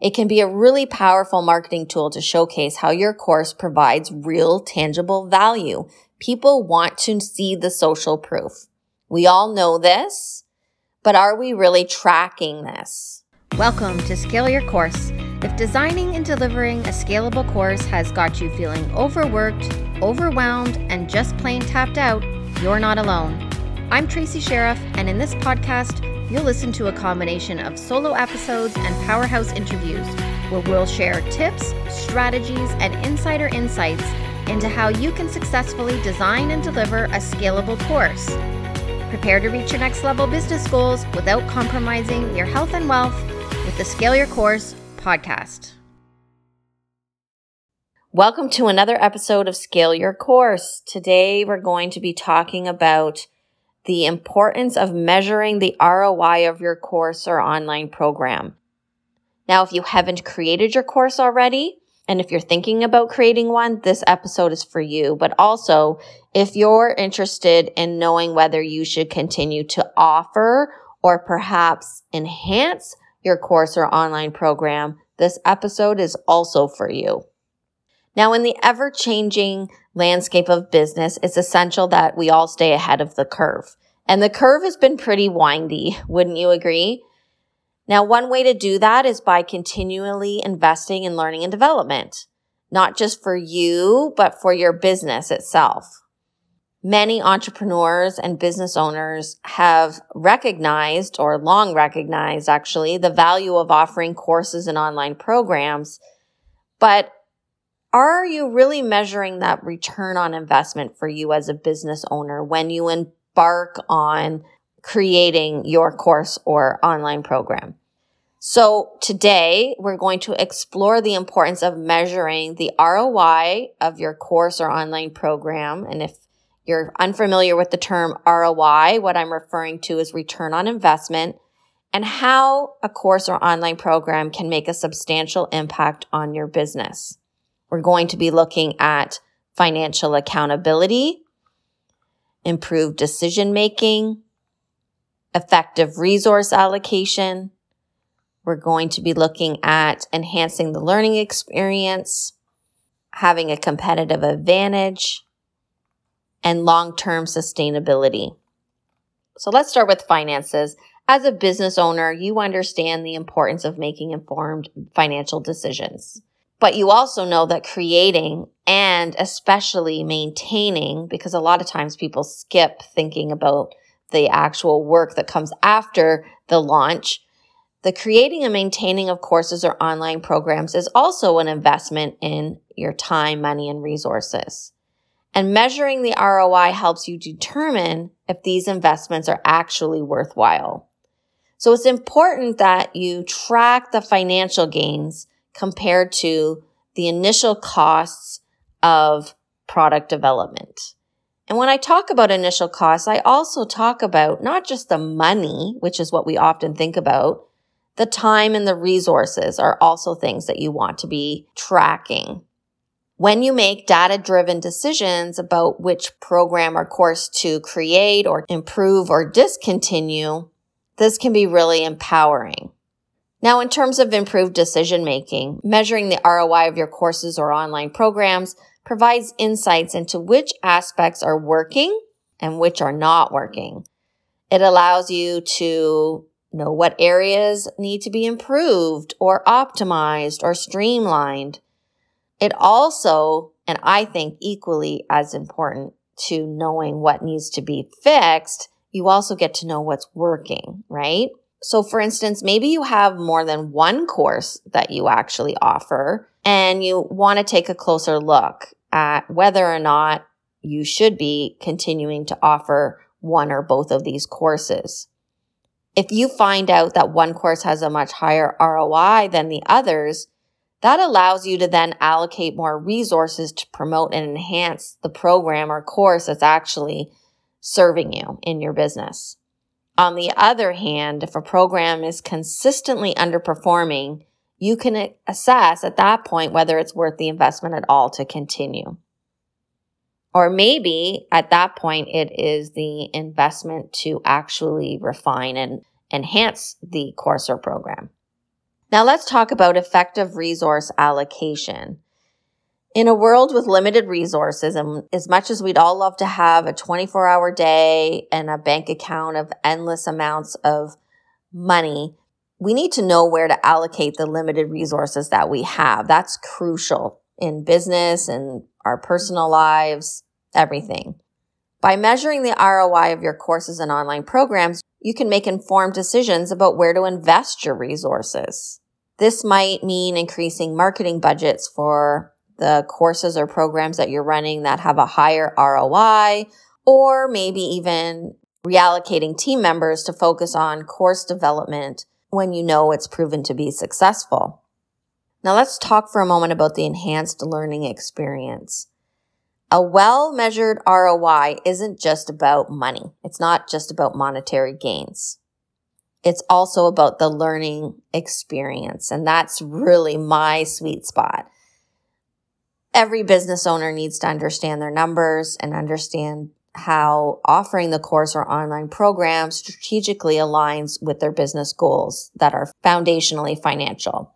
It can be a really powerful marketing tool to showcase how your course provides real tangible value. People want to see the social proof. We all know this, but are we really tracking this? Welcome to Scale Your Course. If designing and delivering a scalable course has got you feeling overworked, overwhelmed, and just plain tapped out, you're not alone. I'm Tracy Sherriff, and in this podcast, you'll listen to a combination of solo episodes and powerhouse interviews where we'll share tips, strategies, and insider insights into how you can successfully design and deliver a scalable course. Prepare to reach your next level business goals without compromising your health and wealth with the Scale Your Course podcast. Welcome to another episode of Scale Your Course. Today we're going to be talking about the importance of measuring the ROI of your course or online program. Now, if you haven't created your course already, and if you're thinking about creating one, this episode is for you. But also, if you're interested in knowing whether you should continue to offer or perhaps enhance your course or online program, this episode is also for you. Now, in the ever changing landscape of business, it's essential that we all stay ahead of the curve. And the curve has been pretty windy, wouldn't you agree? Now, one way to do that is by continually investing in learning and development, not just for you, but for your business itself. Many entrepreneurs and business owners have recognized or long recognized actually the value of offering courses and online programs. But are you really measuring that return on investment for you as a business owner when you embark on creating your course or online program? So today we're going to explore the importance of measuring the ROI of your course or online program. And if you're unfamiliar with the term ROI, what I'm referring to is return on investment and how a course or online program can make a substantial impact on your business. We're going to be looking at financial accountability, improved decision making, effective resource allocation. We're going to be looking at enhancing the learning experience, having a competitive advantage, and long-term sustainability. So let's start with finances. As a business owner, you understand the importance of making informed financial decisions. But you also know that creating and especially maintaining, because a lot of times people skip thinking about the actual work that comes after the launch. The creating and maintaining of courses or online programs is also an investment in your time, money, and resources. And measuring the ROI helps you determine if these investments are actually worthwhile. So it's important that you track the financial gains compared to the initial costs of product development. And when I talk about initial costs, I also talk about not just the money, which is what we often think about, the time and the resources are also things that you want to be tracking. When you make data driven decisions about which program or course to create or improve or discontinue, this can be really empowering. Now, in terms of improved decision making, measuring the ROI of your courses or online programs provides insights into which aspects are working and which are not working. It allows you to know what areas need to be improved or optimized or streamlined it also, and I think equally as important to knowing what needs to be fixed, you also get to know what's working, right? So for instance, maybe you have more than one course that you actually offer and you want to take a closer look at whether or not you should be continuing to offer one or both of these courses. If you find out that one course has a much higher ROI than the others, that allows you to then allocate more resources to promote and enhance the program or course that's actually serving you in your business. On the other hand, if a program is consistently underperforming, you can assess at that point whether it's worth the investment at all to continue. Or maybe at that point, it is the investment to actually refine and enhance the course or program. Now let's talk about effective resource allocation. In a world with limited resources, and as much as we'd all love to have a 24 hour day and a bank account of endless amounts of money, we need to know where to allocate the limited resources that we have. That's crucial in business and our personal lives, everything. By measuring the ROI of your courses and online programs, you can make informed decisions about where to invest your resources. This might mean increasing marketing budgets for the courses or programs that you're running that have a higher ROI, or maybe even reallocating team members to focus on course development when you know it's proven to be successful. Now let's talk for a moment about the enhanced learning experience. A well measured ROI isn't just about money. It's not just about monetary gains. It's also about the learning experience. And that's really my sweet spot every business owner needs to understand their numbers and understand how offering the course or online program strategically aligns with their business goals that are foundationally financial.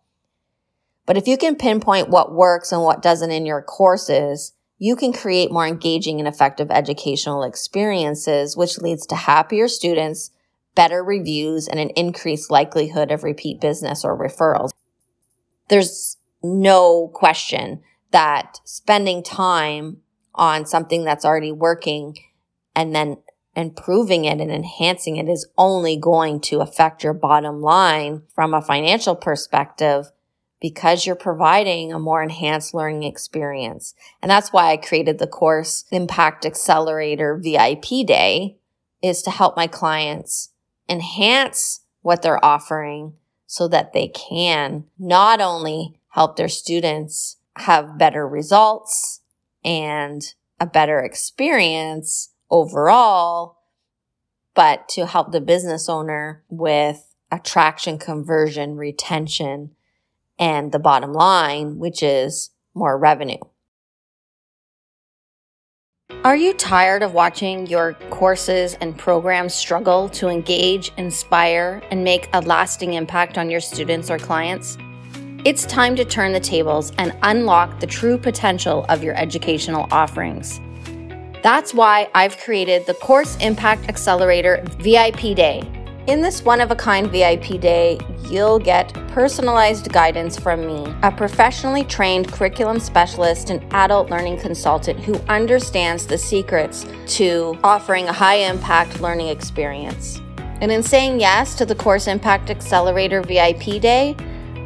But if you can pinpoint what works and what doesn't in your courses, you can create more engaging and effective educational experiences, which leads to happier students, better reviews, and an increased likelihood of repeat business or referrals. There's no question that spending time on something that's already working and then improving it and enhancing it is only going to affect your bottom line from a financial perspective because you're providing a more enhanced learning experience. And that's why I created the course Impact Accelerator VIP Day is to help my clients enhance what they're offering so that they can not only help their students have better results and a better experience overall, but to help the business owner with attraction, conversion, retention, and the bottom line, which is more revenue. Are you tired of watching your courses and programs struggle to engage, inspire, and make a lasting impact on your students or clients? It's time to turn the tables and unlock the true potential of your educational offerings. That's why I've created the Course Impact Accelerator VIP Day. In this one of a kind VIP day, you'll get personalized guidance from me, a professionally trained curriculum specialist and adult learning consultant who understands the secrets to offering a high impact learning experience. And in saying yes to the Course Impact Accelerator VIP Day,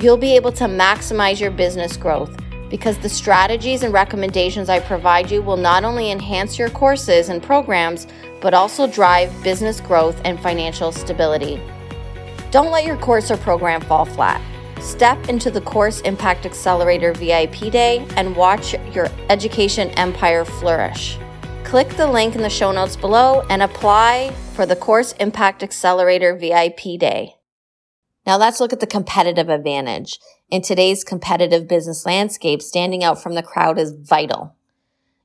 you'll be able to maximize your business growth because the strategies and recommendations I provide you will not only enhance your courses and programs, but also drive business growth and financial stability. Don't let your course or program fall flat. Step into the Course Impact Accelerator VIP Day and watch your education empire flourish. Click the link in the show notes below and apply for the Course Impact Accelerator VIP Day. Now let's look at the competitive advantage. In today's competitive business landscape, standing out from the crowd is vital.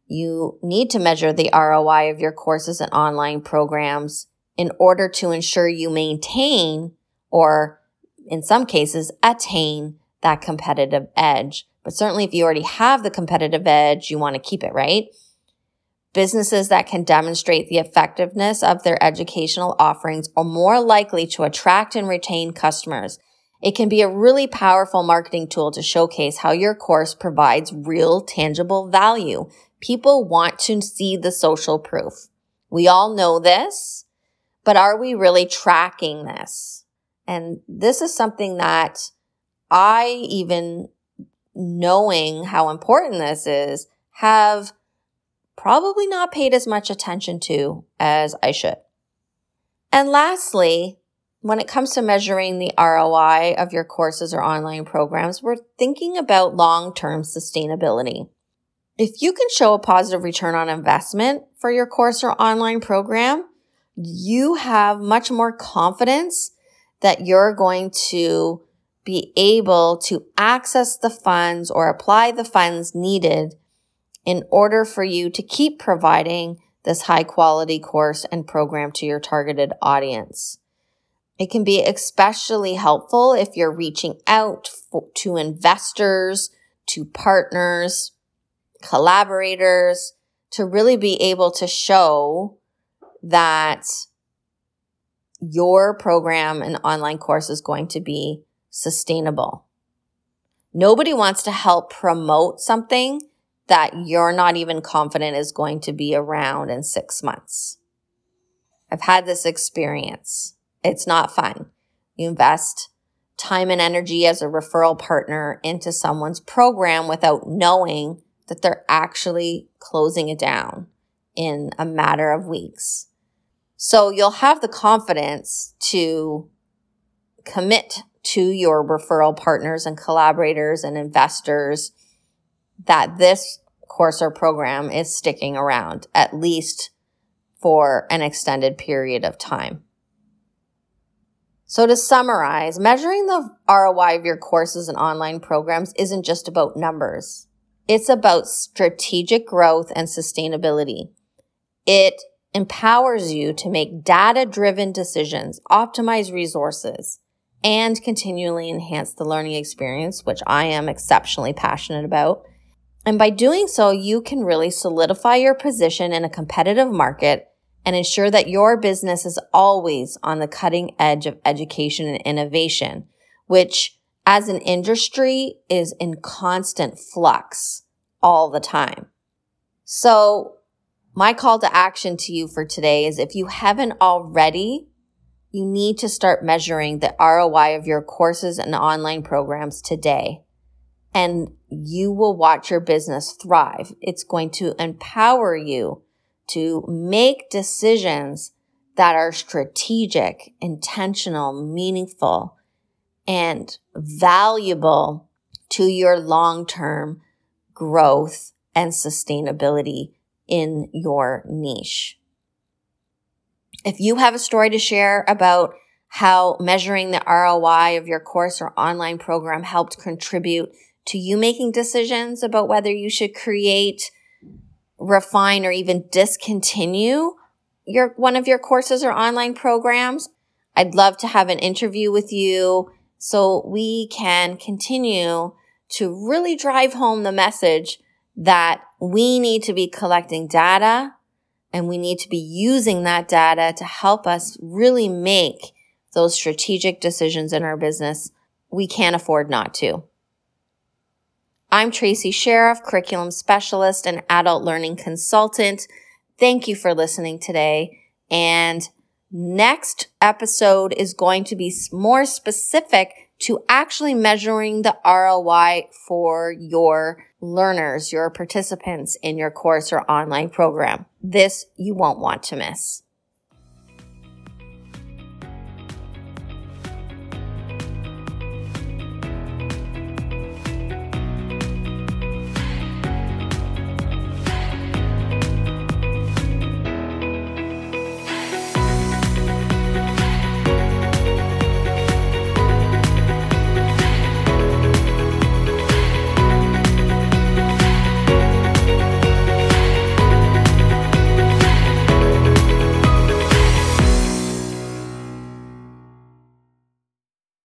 You need to measure the ROI of your courses and online programs in order to ensure you maintain or in some cases attain that competitive edge. But certainly if you already have the competitive edge, you want to keep it, right? Businesses that can demonstrate the effectiveness of their educational offerings are more likely to attract and retain customers. It can be a really powerful marketing tool to showcase how your course provides real tangible value. People want to see the social proof. We all know this, but are we really tracking this? And this is something that I even knowing how important this is have probably not paid as much attention to as I should. And lastly, when it comes to measuring the ROI of your courses or online programs, we're thinking about long term sustainability. If you can show a positive return on investment for your course or online program, you have much more confidence that you're going to be able to access the funds or apply the funds needed in order for you to keep providing this high quality course and program to your targeted audience. It can be especially helpful if you're reaching out for, to investors, to partners, collaborators, to really be able to show that your program and online course is going to be sustainable. Nobody wants to help promote something that you're not even confident is going to be around in six months. I've had this experience. It's not fun. You invest time and energy as a referral partner into someone's program without knowing that they're actually closing it down in a matter of weeks. So you'll have the confidence to commit to your referral partners and collaborators and investors that this course or program is sticking around at least for an extended period of time. So to summarize, measuring the ROI of your courses and online programs isn't just about numbers. It's about strategic growth and sustainability. It empowers you to make data driven decisions, optimize resources, and continually enhance the learning experience, which I am exceptionally passionate about. And by doing so, you can really solidify your position in a competitive market and ensure that your business is always on the cutting edge of education and innovation, which as an industry is in constant flux all the time. So my call to action to you for today is if you haven't already, you need to start measuring the ROI of your courses and online programs today. And you will watch your business thrive. It's going to empower you to make decisions that are strategic, intentional, meaningful, and valuable to your long-term growth and sustainability in your niche. If you have a story to share about how measuring the ROI of your course or online program helped contribute to you making decisions about whether you should create, refine, or even discontinue your, one of your courses or online programs, I'd love to have an interview with you so we can continue to really drive home the message that we need to be collecting data and we need to be using that data to help us really make those strategic decisions in our business. We can't afford not to. I'm Tracy Sherriff, curriculum specialist and adult learning consultant. Thank you for listening today. And next episode is going to be more specific to actually measuring the ROI for your learners, your participants in your course or online program. This you won't want to miss.